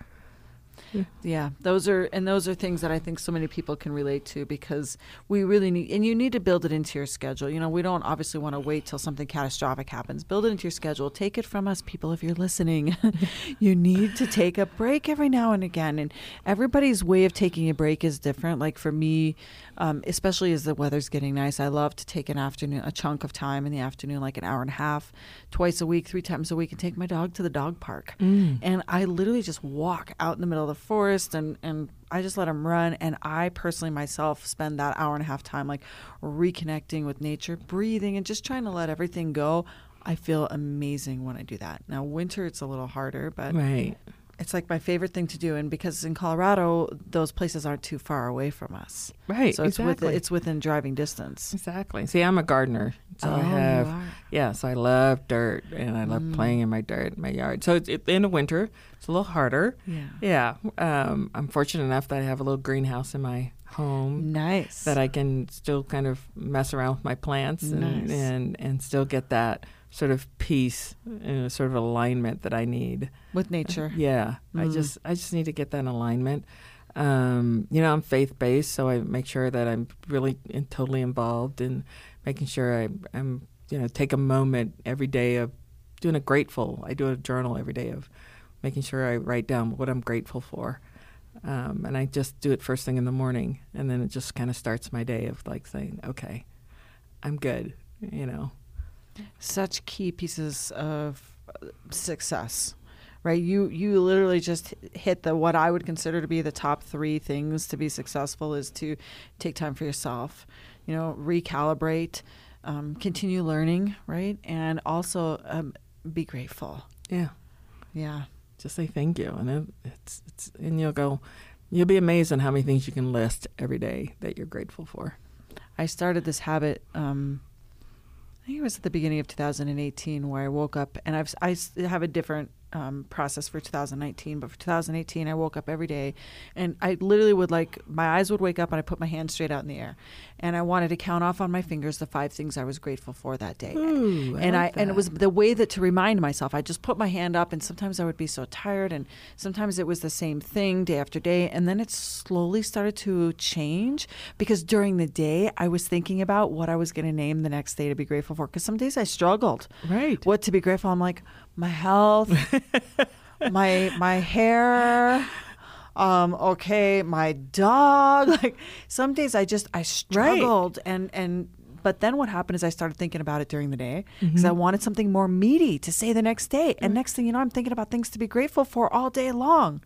[SPEAKER 1] Yeah, those are and those are things that I think so many people can relate to because we really need and you need to build it into your schedule. You know, we don't obviously want to wait till something catastrophic happens. Build it into your schedule. Take it from us people if you're listening. you need to take a break every now and again and everybody's way of taking a break is different. Like for me, um, especially as the weather's getting nice, I love to take an afternoon a chunk of time in the afternoon like an hour and a half twice a week, three times a week and take my dog to the dog park. And I literally just walk out in the middle of the forest and, and I just let them run. And I personally myself spend that hour and a half time like reconnecting with nature, breathing, and just trying to let everything go. I feel amazing when I do that. Now, winter, it's a little harder, but
[SPEAKER 2] right
[SPEAKER 1] it's like my favorite thing to do. And because in Colorado, those places aren't too far away from us.
[SPEAKER 2] right
[SPEAKER 1] So it's,
[SPEAKER 2] exactly
[SPEAKER 1] with, it's within driving distance.
[SPEAKER 2] exactly see i'm a gardener so
[SPEAKER 1] Oh,
[SPEAKER 2] i
[SPEAKER 1] you
[SPEAKER 2] have
[SPEAKER 1] are.
[SPEAKER 2] yeah so i love dirt and i love
[SPEAKER 1] Mm.
[SPEAKER 2] playing in my dirt in my yard so it's, it, in the winter it's a little harder
[SPEAKER 1] Yeah.
[SPEAKER 2] yeah um, i'm fortunate enough that i have a little greenhouse in my home
[SPEAKER 1] Nice.
[SPEAKER 2] that I can still kind of mess around with my plants and
[SPEAKER 1] Nice.
[SPEAKER 2] and, and still get that sort of peace and sort of alignment that I need.
[SPEAKER 1] with nature.
[SPEAKER 2] Yeah, I
[SPEAKER 1] Mm.
[SPEAKER 2] just I just need to get that alignment. Um, you know, I'm faith based, so I make sure that I'm really in, totally involved in making sure I, I'm you know take a moment every day of doing a grateful. I do a journal every day of making sure I write down what I'm grateful for. Um, and I just do it first thing in the morning, and then it just kind of starts my day of like saying, "Okay, I'm good," you know.
[SPEAKER 1] Such key pieces of uh, success, right? You you literally just hit the what I would consider to be the top three things to be successful is to take time for yourself, you know, recalibrate, um, continue learning, right, and also um, be grateful.
[SPEAKER 2] Yeah,
[SPEAKER 1] Yeah.
[SPEAKER 2] just say thank you, and it, it's it's and you'll go, you'll be amazed on how many things you can list every day that you're grateful for.
[SPEAKER 1] I started this habit. Um, I think it was at the beginning of 2018 where I woke up, and I've I have a different um, process for 2019. But for 2018, I woke up every day, and I literally would like my eyes would wake up, and I put my hands straight out in the air, and I wanted to count off on my fingers the five things I was grateful for that day.
[SPEAKER 2] Ooh,
[SPEAKER 1] and I
[SPEAKER 2] like
[SPEAKER 1] and it was the way that to remind myself. I just put my hand up, and sometimes I would be so tired, and sometimes it was the same thing day after day, and then it slowly started to change because during the day I was thinking about what I was going to name the next day to be grateful for. Because some days I struggled
[SPEAKER 2] right.
[SPEAKER 1] what to be grateful. I'm like my health, my my hair. Um, okay, my dog. Like some days I just I struggled and and but then what happened is I started thinking about it during the day because I wanted something more meaty to say the next day. And next thing you know, I'm thinking about things to be grateful for all day long.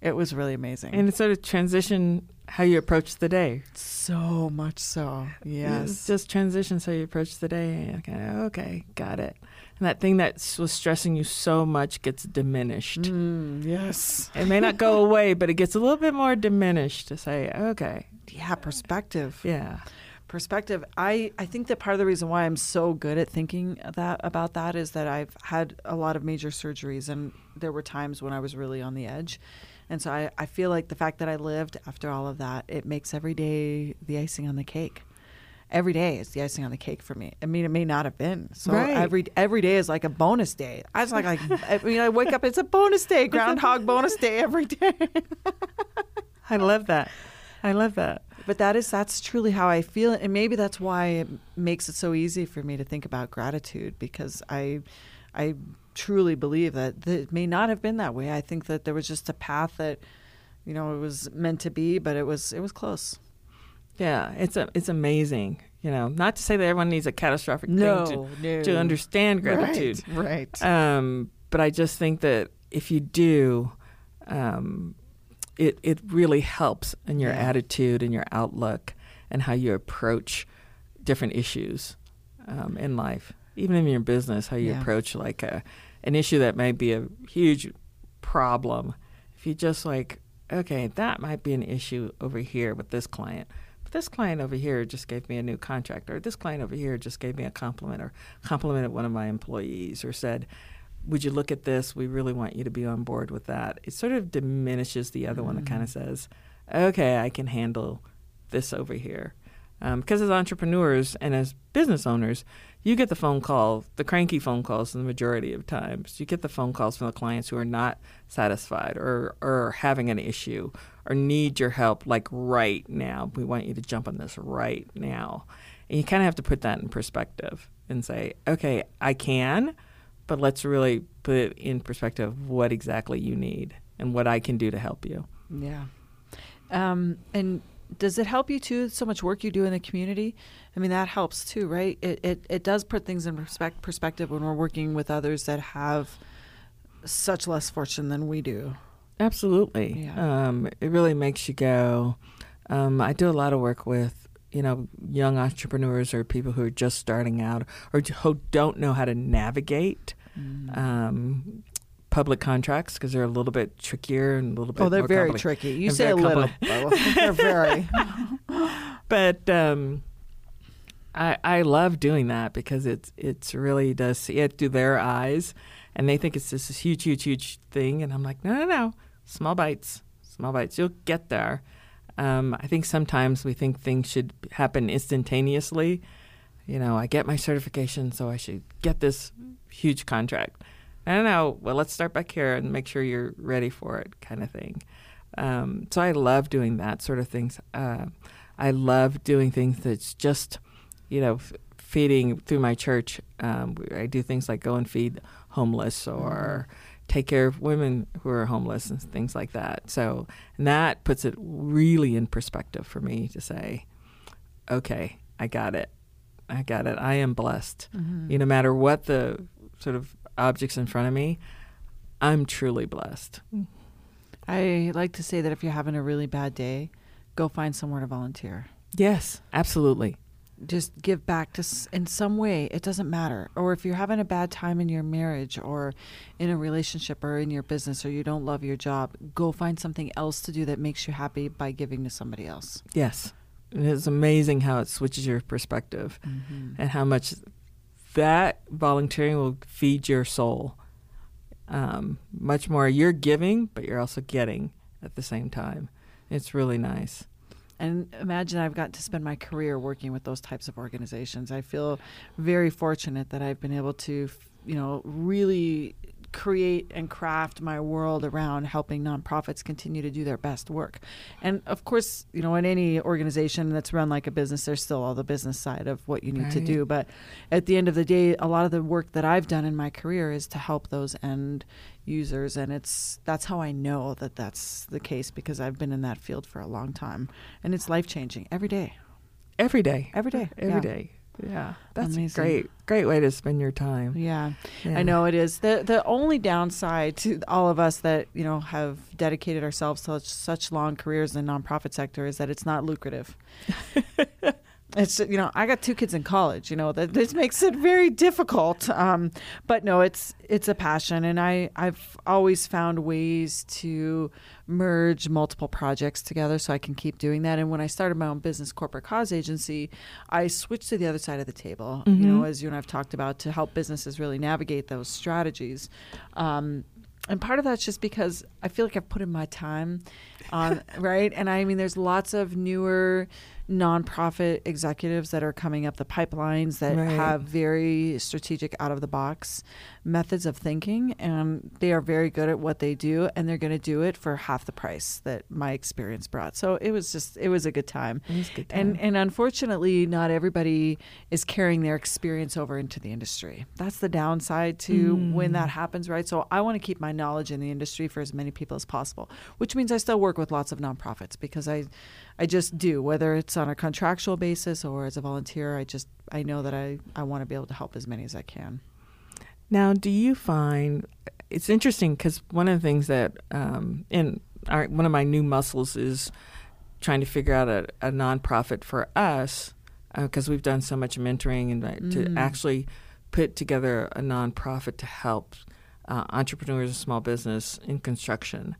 [SPEAKER 1] It was really amazing.
[SPEAKER 2] and it sort of transition how you approach the day.
[SPEAKER 1] so much so.
[SPEAKER 2] It's
[SPEAKER 1] Yes.
[SPEAKER 2] just transitions how you approach the day. Okay, okay, got it. And that thing that was stressing you so much gets diminished.
[SPEAKER 1] Mm, yes.
[SPEAKER 2] It may not go away, but it gets a little bit more diminished to say, okay,
[SPEAKER 1] Yeah, perspective.
[SPEAKER 2] yeah,
[SPEAKER 1] perspective i i think that part of the reason why i'm so good at thinking that about that is that i've had a lot of major surgeries and there were times when i was really on the edge and so i, I feel like the fact that i lived after all of that it makes every day the icing on the cake every day is the icing on the cake for me i mean it may not have been so
[SPEAKER 2] Right.
[SPEAKER 1] every every day is like a bonus day i was like, like i mean i wake up it's a bonus day groundhog bonus day every day
[SPEAKER 2] I love that. I love that.
[SPEAKER 1] But that is that's truly how I feel, and maybe that's why it makes it so easy for me to think about gratitude because I, I truly believe that, that it may not have been that way. I think that there was just a path that, you know, it was meant to be, but it was it was close.
[SPEAKER 2] Yeah, it's a, it's amazing. You know, not to say that everyone needs a catastrophic
[SPEAKER 1] No,
[SPEAKER 2] thing to,
[SPEAKER 1] no.
[SPEAKER 2] to understand gratitude.
[SPEAKER 1] Right. right.
[SPEAKER 2] Um, but I just think that if you do, um, it it really helps in your
[SPEAKER 1] Yeah.
[SPEAKER 2] attitude and your outlook and how you approach different issues um, in life, even in your business. How you
[SPEAKER 1] Yeah.
[SPEAKER 2] approach like a an issue that might be a huge problem. If you just like, okay, that might be an issue over here with this client. This client over here just gave me a new contract, or this client over here just gave me a compliment, or complimented one of my employees, or said, would you look at this? We really want you to be on board with that. It sort of diminishes the other one that mm. kind of says, okay, I can handle this over here. Because as entrepreneurs and as business owners, you get the phone call, the cranky phone calls in the majority of times. You get the phone calls from the clients who are not satisfied or, or having an issue or need your help like right now. We want you to jump on this right now. And you kind of have to put that in perspective and say, okay, I can, but let's really put it in perspective what exactly you need and what I can do to help you.
[SPEAKER 1] Yeah. Um, and does it help you too? So much work you do in the community. I mean, that helps too, right? It it, it does put things in perspec- perspective when we're working with others that have such less fortune than we do.
[SPEAKER 2] Absolutely.
[SPEAKER 1] Yeah.
[SPEAKER 2] Um, it really makes you go. Um, I do a lot of work with you know young entrepreneurs or people who are just starting out or who don't know how to navigate
[SPEAKER 1] Mm.
[SPEAKER 2] um, public contracts because they're a little bit trickier and a little bit.
[SPEAKER 1] Oh, they're very tricky. You
[SPEAKER 2] and
[SPEAKER 1] say a little. they're very.
[SPEAKER 2] but um, I I love doing that because it's it's really does see it through their eyes, and they think it's this huge, huge, huge thing, and I'm like, no, no, no, small bites, small bites. You'll get there. Um, I think sometimes we think things should happen instantaneously. You know, I get my certification, so I should get this huge contract. I don't know. Well, let's start back here and make sure you're ready for it, kind of thing. Um, so I love doing that sort of things. Uh, I love doing things that's just, you know, f- feeding through my church. Um, I do things like go and feed homeless or take care of women who are homeless and things like that. So and that puts it really in perspective for me to say, okay, I got it. I got it. I am blessed.
[SPEAKER 1] Mm-hmm.
[SPEAKER 2] You know, no matter what the sort of objects in front of me, I'm truly blessed.
[SPEAKER 1] I like to say that if you're having a really bad day, go find somewhere to volunteer.
[SPEAKER 2] Yes, absolutely.
[SPEAKER 1] Just give back to s- in some way. It doesn't matter. Or if you're having a bad time in your marriage or in a relationship or in your business or you don't love your job, go find something else to do that makes you happy by giving to somebody else.
[SPEAKER 2] Yes. And it's amazing how it switches your perspective
[SPEAKER 1] Mm-hmm.
[SPEAKER 2] and how much that volunteering will feed your soul. Um, much more you're giving, but you're also getting at the same time. It's really nice.
[SPEAKER 1] And imagine I've got to spend my career working with those types of organizations. I feel very fortunate that I've been able to, you know, really create and craft my world around helping nonprofits continue to do their best work. And of course, you know, in any organization that's run like a business, there's still all the business side of what you need to do. But at the end of the day, a lot of the work that I've done in my career is to help those end users and it's that's how I know that that's the case because I've been in that field for a long time and it's life-changing every day.
[SPEAKER 2] Every day.
[SPEAKER 1] Every day.
[SPEAKER 2] Every
[SPEAKER 1] yeah.
[SPEAKER 2] day. Yeah. That's
[SPEAKER 1] Amazing.
[SPEAKER 2] a great, great way to spend your time.
[SPEAKER 1] Yeah.
[SPEAKER 2] Yeah.
[SPEAKER 1] I know it is. The the only downside to all of us that, you know, have dedicated ourselves to such, such long careers in the nonprofit sector is that it's not lucrative. it's you know, I got two kids in college, you know, that this makes it very difficult. Um, but no, it's it's a passion and I I've always found ways to merge multiple projects together so I can keep doing that. And when I started my own business corporate cause agency, I switched to the other side of the table, you know,
[SPEAKER 2] Mhm.
[SPEAKER 1] as you and I've talked about to help businesses really navigate those strategies. Um, and part of that's just because I feel like I've put in my time on right. And I mean, there's lots of newer nonprofit executives that are coming up the pipelines that
[SPEAKER 2] Right.
[SPEAKER 1] have very strategic, out of the box methods of thinking, and they are very good at what they do, and they're going to do it for half the price that my experience brought. So it was just, it was a good time.
[SPEAKER 2] It was a good
[SPEAKER 1] And
[SPEAKER 2] time.
[SPEAKER 1] and unfortunately, not everybody is carrying their experience over into the industry. That's the downside to when
[SPEAKER 2] Mm.
[SPEAKER 1] that happens, right? So I want to keep my knowledge in the industry for as many people as possible, which means I still work with lots of nonprofits because I, I just do whether it's on a contractual basis or as a volunteer. I just I know that I I want to be able to help as many as I can.
[SPEAKER 2] Now, do you find it's interesting because one of the things that um, in our, one of my new muscles is trying to figure out a, a nonprofit for us because we've done so much mentoring and uh, to
[SPEAKER 1] Mm.
[SPEAKER 2] actually put together a nonprofit to help uh, entrepreneurs and small business in construction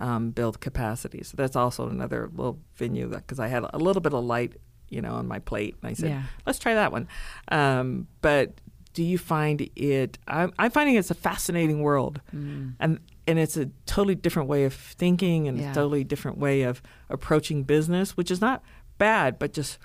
[SPEAKER 2] um, build capacity. So that's also another little venue because I had a little bit of light, you know, on my plate, and I said,
[SPEAKER 1] Yeah.
[SPEAKER 2] let's try that one. Um, but do you find it? I'm, I'm finding it's a fascinating world,
[SPEAKER 1] Mm.
[SPEAKER 2] and and it's a totally different way of thinking and
[SPEAKER 1] Yeah.
[SPEAKER 2] a totally different way of approaching business, which is not bad, but just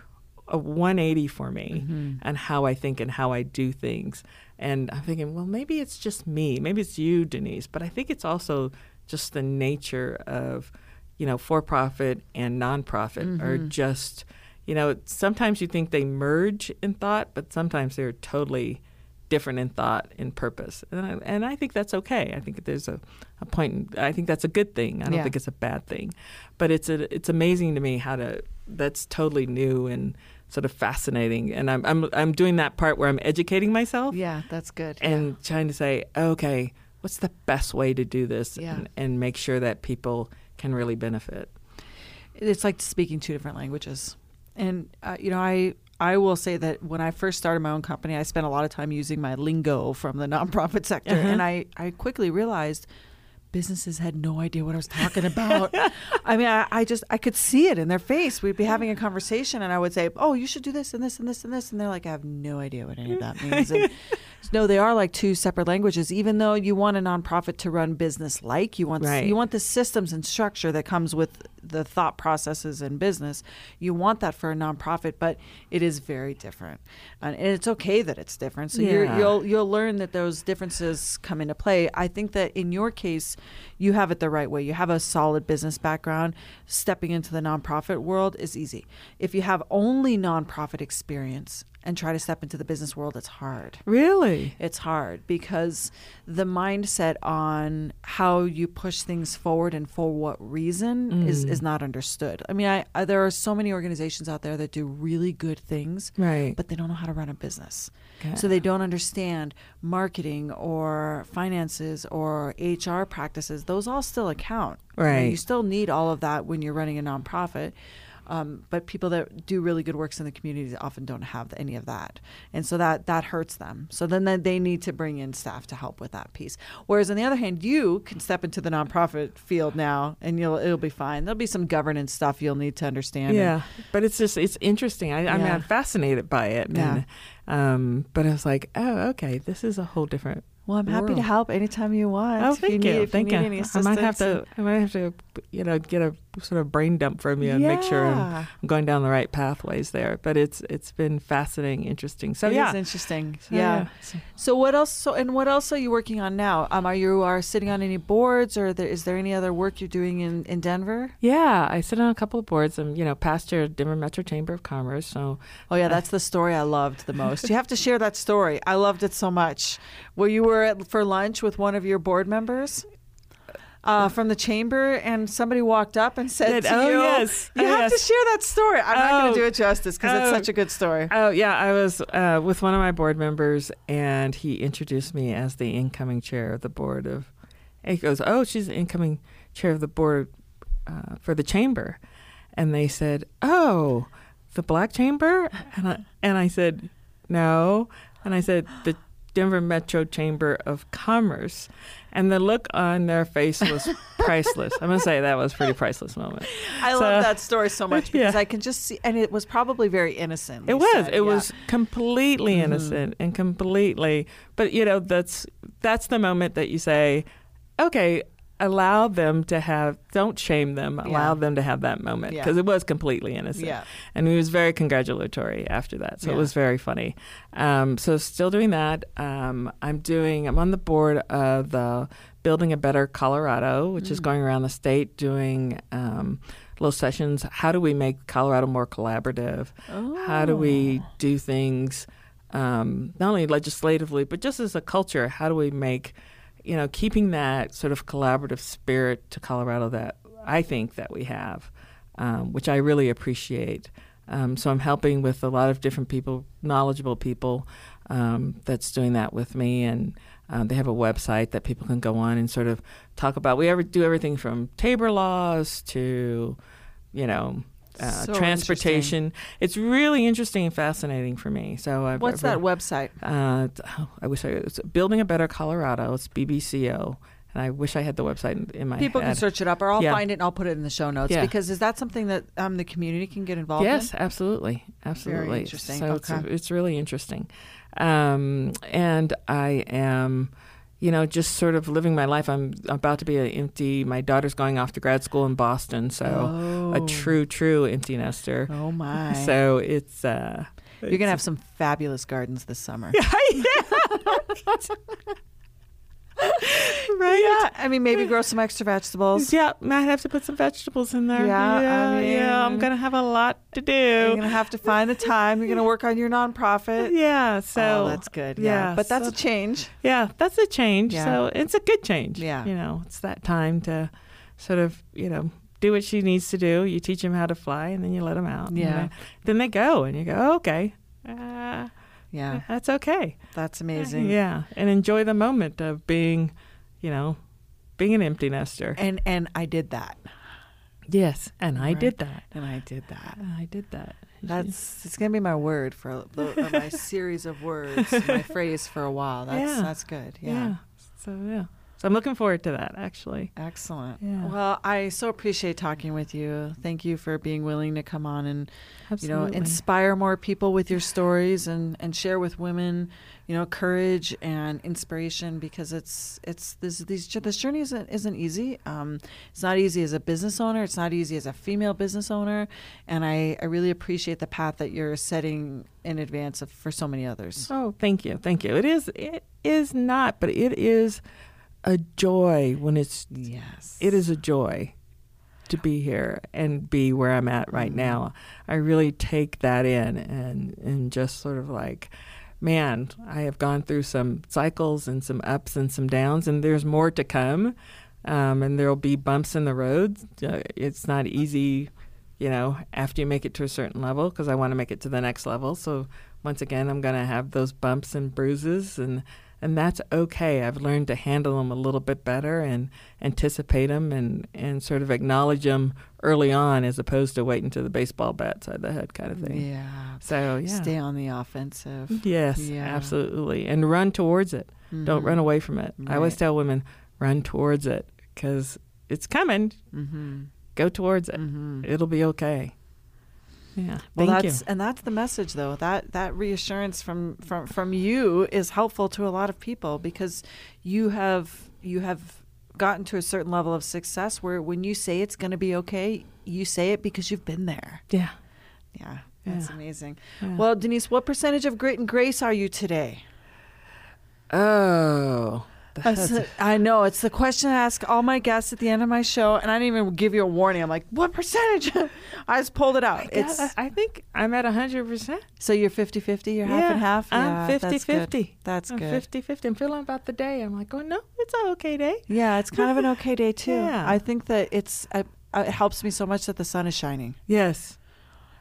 [SPEAKER 2] a 180 for me
[SPEAKER 1] Mhm.
[SPEAKER 2] and how I think and how I do things. And I'm thinking, well, maybe it's just me, maybe it's you, Denise, but I think it's also just the nature of, you know, for-profit and nonprofit are
[SPEAKER 1] Mhm.
[SPEAKER 2] just, you know, sometimes you think they merge in thought, but sometimes they're totally different in thought and purpose. And I, and I think that's okay. I think there's a, a point. I think that's a good thing. I don't
[SPEAKER 1] Yeah.
[SPEAKER 2] think it's a bad thing. But it's a, it's amazing to me how to that's totally new and sort of fascinating. And I'm I'm I'm doing that part where I'm educating myself
[SPEAKER 1] Yeah, that's good.
[SPEAKER 2] and trying to say, okay, what's the best way to do this
[SPEAKER 1] Yeah.
[SPEAKER 2] and, and make sure that people can really benefit.
[SPEAKER 1] it's like speaking two different languages. And uh, you know, I I will say that when I first started my own company, I spent a lot of time using my lingo from the nonprofit sector,
[SPEAKER 2] Uh-huh.
[SPEAKER 1] and I I quickly realized businesses had no idea what I was talking about. I mean, I, I just I could see it in their face. We'd be having a conversation, and I would say, "Oh, you should do this and this and this and this," and they're like, "I have no idea what any of that means." And, no, they are like two separate languages. Even though you want a nonprofit to run business like you want,
[SPEAKER 2] Right.
[SPEAKER 1] you want the systems and structure that comes with the thought processes in business. You want that for a nonprofit, but it is very different, and it's okay that it's different. So you're,
[SPEAKER 2] Yeah.
[SPEAKER 1] you'll you'll learn that those differences come into play. I think that in your case, you have it the right way. You have a solid business background. Stepping into the nonprofit world is easy. If you have only nonprofit experience and try to step into the business world, it's hard.
[SPEAKER 2] Really?
[SPEAKER 1] It's hard because the mindset on how you push things forward and for what reason is,
[SPEAKER 2] Mm.
[SPEAKER 1] is not understood. I mean, I, I there are so many organizations out there that do really good things,
[SPEAKER 2] Right.
[SPEAKER 1] but they don't know how to run a business. So they don't understand marketing or finances or HR practices. Those all still account.
[SPEAKER 2] Right.
[SPEAKER 1] You still need all of that when you're running a nonprofit. Um, but people that do really good works in the community often don't have any of that, and so that that hurts them. So then they- need to bring in staff to help with that piece. Whereas on the other hand, you can step into the nonprofit field now, and you'll it'll be fine. There'll be some governance stuff you'll need to understand.
[SPEAKER 2] Yeah, but it's just it's interesting. I, I mean,
[SPEAKER 1] Yeah.
[SPEAKER 2] I'm fascinated by it.
[SPEAKER 1] Yeah.
[SPEAKER 2] And, um, but I was like, oh, okay, this is a whole different.
[SPEAKER 1] Well, I'm happy to help anytime you want.
[SPEAKER 2] Oh,
[SPEAKER 1] If
[SPEAKER 2] thank
[SPEAKER 1] you.
[SPEAKER 2] you.
[SPEAKER 1] Need, if
[SPEAKER 2] thank
[SPEAKER 1] you.
[SPEAKER 2] you.
[SPEAKER 1] Need any
[SPEAKER 2] I might have to. I might have to, you know, get a sort of brain dump from you and make sure I'm, I'm going down the right pathways there. But it's it's been fascinating, interesting. So
[SPEAKER 1] It
[SPEAKER 2] yeah,
[SPEAKER 1] is interesting.
[SPEAKER 2] So,
[SPEAKER 1] yeah.
[SPEAKER 2] So-
[SPEAKER 1] So what else? So and what else are you working on now? Um, are you are sitting on any boards, or there, is there any other work you're doing in, in Denver?
[SPEAKER 2] yeah, I sit on a couple of boards. I'm, you know, past your Denver Metro Chamber of Commerce. So
[SPEAKER 1] Oh yeah, that's the story I loved the most. You have to share that story. I loved it so much. Where you were at, for lunch with one of your board members. Uh, from the chamber, and somebody walked up and said to
[SPEAKER 2] oh,
[SPEAKER 1] you,
[SPEAKER 2] yes.
[SPEAKER 1] "You
[SPEAKER 2] Oh,
[SPEAKER 1] have to share that story." I'm not going
[SPEAKER 2] Oh.
[SPEAKER 1] to do it justice because it's
[SPEAKER 2] Oh.
[SPEAKER 1] such a good story.
[SPEAKER 2] Oh yeah, I was uh, with one of my board members, and he introduced me as the incoming chair of the board of. He goes, "Oh, she's the incoming chair of the board uh, for the chamber," and they said, "Oh, the Black Chamber," and I and I said, "No," and I said, "The Denver Metro Chamber of Commerce," and the look on their face was priceless. I'm gonna say that was a pretty priceless moment.
[SPEAKER 1] I
[SPEAKER 2] So-
[SPEAKER 1] love that story so much because
[SPEAKER 2] Yeah.
[SPEAKER 1] I can just see, and it was probably very innocent.
[SPEAKER 2] It was. It was completely
[SPEAKER 1] Mhm.
[SPEAKER 2] innocent and completely. But you know, that's that's the moment that you say, okay, allow them to have don't shame them allow
[SPEAKER 1] Yeah.
[SPEAKER 2] them to have that moment
[SPEAKER 1] Yeah.
[SPEAKER 2] because it was completely innocent
[SPEAKER 1] Yeah.
[SPEAKER 2] and he was very congratulatory after that so
[SPEAKER 1] Yeah.
[SPEAKER 2] it was very funny um, so still doing that um, i'm doing i'm on the board of the building a better colorado which is
[SPEAKER 1] Mm.
[SPEAKER 2] going around the state doing um, little sessions how do we make colorado more collaborative how do we
[SPEAKER 1] Oh.
[SPEAKER 2] do things um, not only legislatively but just as a culture how do we make you know keeping that sort of collaborative spirit to colorado that i think that we have um, which i really appreciate. Um, so i'm helping with a lot of different people knowledgeable people um, that's doing that with me. And um, they have a website that people can go on and sort of talk about. We ever do everything from tabor laws to you know uh,
[SPEAKER 1] So
[SPEAKER 2] transportation. It's really interesting and fascinating for me. So I've,
[SPEAKER 1] What's
[SPEAKER 2] I've-
[SPEAKER 1] that website?
[SPEAKER 2] Uh, oh, I wish I it's building a better Colorado. It's BBCO, and I wish I had the website in, my
[SPEAKER 1] People
[SPEAKER 2] head.
[SPEAKER 1] can search it up, or I'll
[SPEAKER 2] Yeah.
[SPEAKER 1] find it and I'll put it in the show notes.
[SPEAKER 2] Yeah.
[SPEAKER 1] Because is that something that um, the community can get involved
[SPEAKER 2] Yes,
[SPEAKER 1] in?
[SPEAKER 2] absolutely, absolutely.
[SPEAKER 1] interesting.
[SPEAKER 2] So it's,
[SPEAKER 1] Okay.
[SPEAKER 2] it's really interesting, um, and I am. You know, just sort of living my life. I'm about to be an empty. My daughter's going off to grad school in Boston, so
[SPEAKER 1] oh.
[SPEAKER 2] a true, true empty nester.
[SPEAKER 1] Oh my!
[SPEAKER 2] So it's uh,
[SPEAKER 1] You're gonna have some fabulous gardens this summer.
[SPEAKER 2] right.
[SPEAKER 1] Yeah, I mean, maybe grow some extra vegetables.
[SPEAKER 2] Yeah, I might have to put some vegetables in there.
[SPEAKER 1] Yeah, I
[SPEAKER 2] yeah, yeah, I'm gonna have a lot to do.
[SPEAKER 1] You're gonna have to find the time. You're gonna work on your nonprofit.
[SPEAKER 2] Yeah, so
[SPEAKER 1] oh, that's good. Yeah,
[SPEAKER 2] yeah,
[SPEAKER 1] but that's
[SPEAKER 2] so-
[SPEAKER 1] a change.
[SPEAKER 2] yeah, that's a change.
[SPEAKER 1] Yeah.
[SPEAKER 2] So it's a good change.
[SPEAKER 1] Yeah.
[SPEAKER 2] you know, it's that time to sort of you know do what she needs to do. You teach them how to fly, and then you let them out.
[SPEAKER 1] Yeah.
[SPEAKER 2] then, then they go, and you go, okay, uh,
[SPEAKER 1] Yeah,
[SPEAKER 2] that's okay.
[SPEAKER 1] that's amazing.
[SPEAKER 2] Yeah, and enjoy the moment of being, you know, being an empty nester.
[SPEAKER 1] And and I did that.
[SPEAKER 2] Yes, and I
[SPEAKER 1] Right.
[SPEAKER 2] did that.
[SPEAKER 1] And I did that.
[SPEAKER 2] And I did that.
[SPEAKER 1] That's it's gonna be my word for my series of words, my phrase for a while. That's
[SPEAKER 2] Yeah.
[SPEAKER 1] that's good.
[SPEAKER 2] yeah.
[SPEAKER 1] Yeah.
[SPEAKER 2] So yeah. So I'm looking forward to that actually.
[SPEAKER 1] Excellent.
[SPEAKER 2] Yeah.
[SPEAKER 1] Well, I so appreciate talking with you. Thank you for being willing to come on and you know inspire more people with your stories and and share with women, you know, courage and inspiration because it's it's this these this journey isn't isn't easy. Um, it's not easy as a business owner. It's not easy as a female business owner, and I I really appreciate the path that you're setting in advance of for so many others.
[SPEAKER 2] Oh, thank you, thank you. It is, it is not, but it is a joy when it's.
[SPEAKER 1] Yes.
[SPEAKER 2] It is a joy to be here and be where I'm at right
[SPEAKER 1] Mhm.
[SPEAKER 2] now. I really take that in and and just sort of like, man, I have gone through some cycles and some ups and some downs, and there's more to come. Um, and there'll be bumps in the road. Uh, it's not easy, you know, after you make it to a certain level because I want to make it to the next level. So once again, I'm going to have those bumps and bruises, and and that's okay. I've learned to handle them a little bit better and anticipate them and and sort of acknowledge them early on, as opposed to waiting to the baseball bat side of the head kind of thing.
[SPEAKER 1] Yeah.
[SPEAKER 2] So yeah,
[SPEAKER 1] Stay on the offensive.
[SPEAKER 2] yes,
[SPEAKER 1] Yeah.
[SPEAKER 2] absolutely, and run towards it. Don't run away from it. I always tell women, run towards it because it's coming.
[SPEAKER 1] Mm-hmm.
[SPEAKER 2] Go towards it.
[SPEAKER 1] Mm-hmm.
[SPEAKER 2] It'll be okay. Yeah.
[SPEAKER 1] Well,
[SPEAKER 2] Thank
[SPEAKER 1] that's
[SPEAKER 2] you.
[SPEAKER 1] and that's the message, though. That that reassurance from from from you is helpful to a lot of people because you have you have gotten to a certain level of success where when you say it's going to be okay, you say it because you've been there.
[SPEAKER 2] Yeah.
[SPEAKER 1] Yeah, that's
[SPEAKER 2] Yeah.
[SPEAKER 1] amazing.
[SPEAKER 2] Yeah.
[SPEAKER 1] Well, Denise, what percentage of grit and grace are you today?
[SPEAKER 2] oh.
[SPEAKER 1] That's I know it's the question I ask all my guests at the end of my show, and I didn't even give you a warning. I'm like, what percentage? I just pulled it out.
[SPEAKER 2] I,
[SPEAKER 1] It's
[SPEAKER 2] I think I'm at 100%.
[SPEAKER 1] so you're 50-50, you're half and half.
[SPEAKER 2] I'm
[SPEAKER 1] yeah,
[SPEAKER 2] 50
[SPEAKER 1] that's good.
[SPEAKER 2] 50.
[SPEAKER 1] That's
[SPEAKER 2] I'm
[SPEAKER 1] good.
[SPEAKER 2] 50 50. I'm feeling about the day. I'm like, oh, no, it's an okay day.
[SPEAKER 1] Yeah, it's kind of an okay day too.
[SPEAKER 2] Yeah.
[SPEAKER 1] I think that it's uh, it helps me so much that the sun is shining.
[SPEAKER 2] Yes.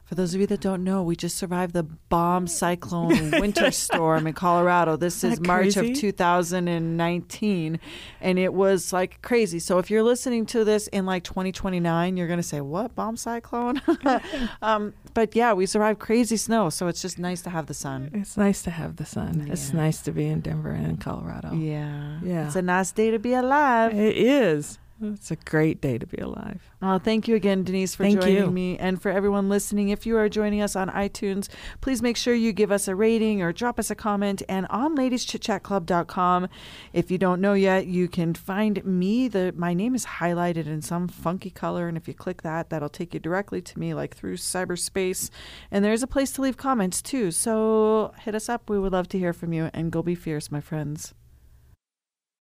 [SPEAKER 1] For those of you that don't know, we just survived the bomb cyclone winter storm in Colorado. This is March of 2019, and it was like crazy. So if you're listening to this in like 2029, you're going to say, "What bomb cyclone?" um, but yeah, we survived crazy snow, so it's just nice to have the sun.
[SPEAKER 2] It's nice to have the sun. It's nice to be in Denver and in Colorado.
[SPEAKER 1] Yeah,
[SPEAKER 2] Yeah.
[SPEAKER 1] it's a nice day to be alive.
[SPEAKER 2] It is. It's a great day to be alive.
[SPEAKER 1] Uh, thank you again, Denise, for
[SPEAKER 2] Thank
[SPEAKER 1] joining
[SPEAKER 2] you.
[SPEAKER 1] me. And for everyone listening, if you are joining us on iTunes, please make sure you give us a rating or drop us a comment. And on ladieschitchatclub.com, if you don't know yet, you can find me. The My name is highlighted in some funky color. And if you click that, that'll take you directly to me, like through cyberspace. And there's a place to leave comments too. So hit us up. We would love to hear from you. And go be fierce, my friends.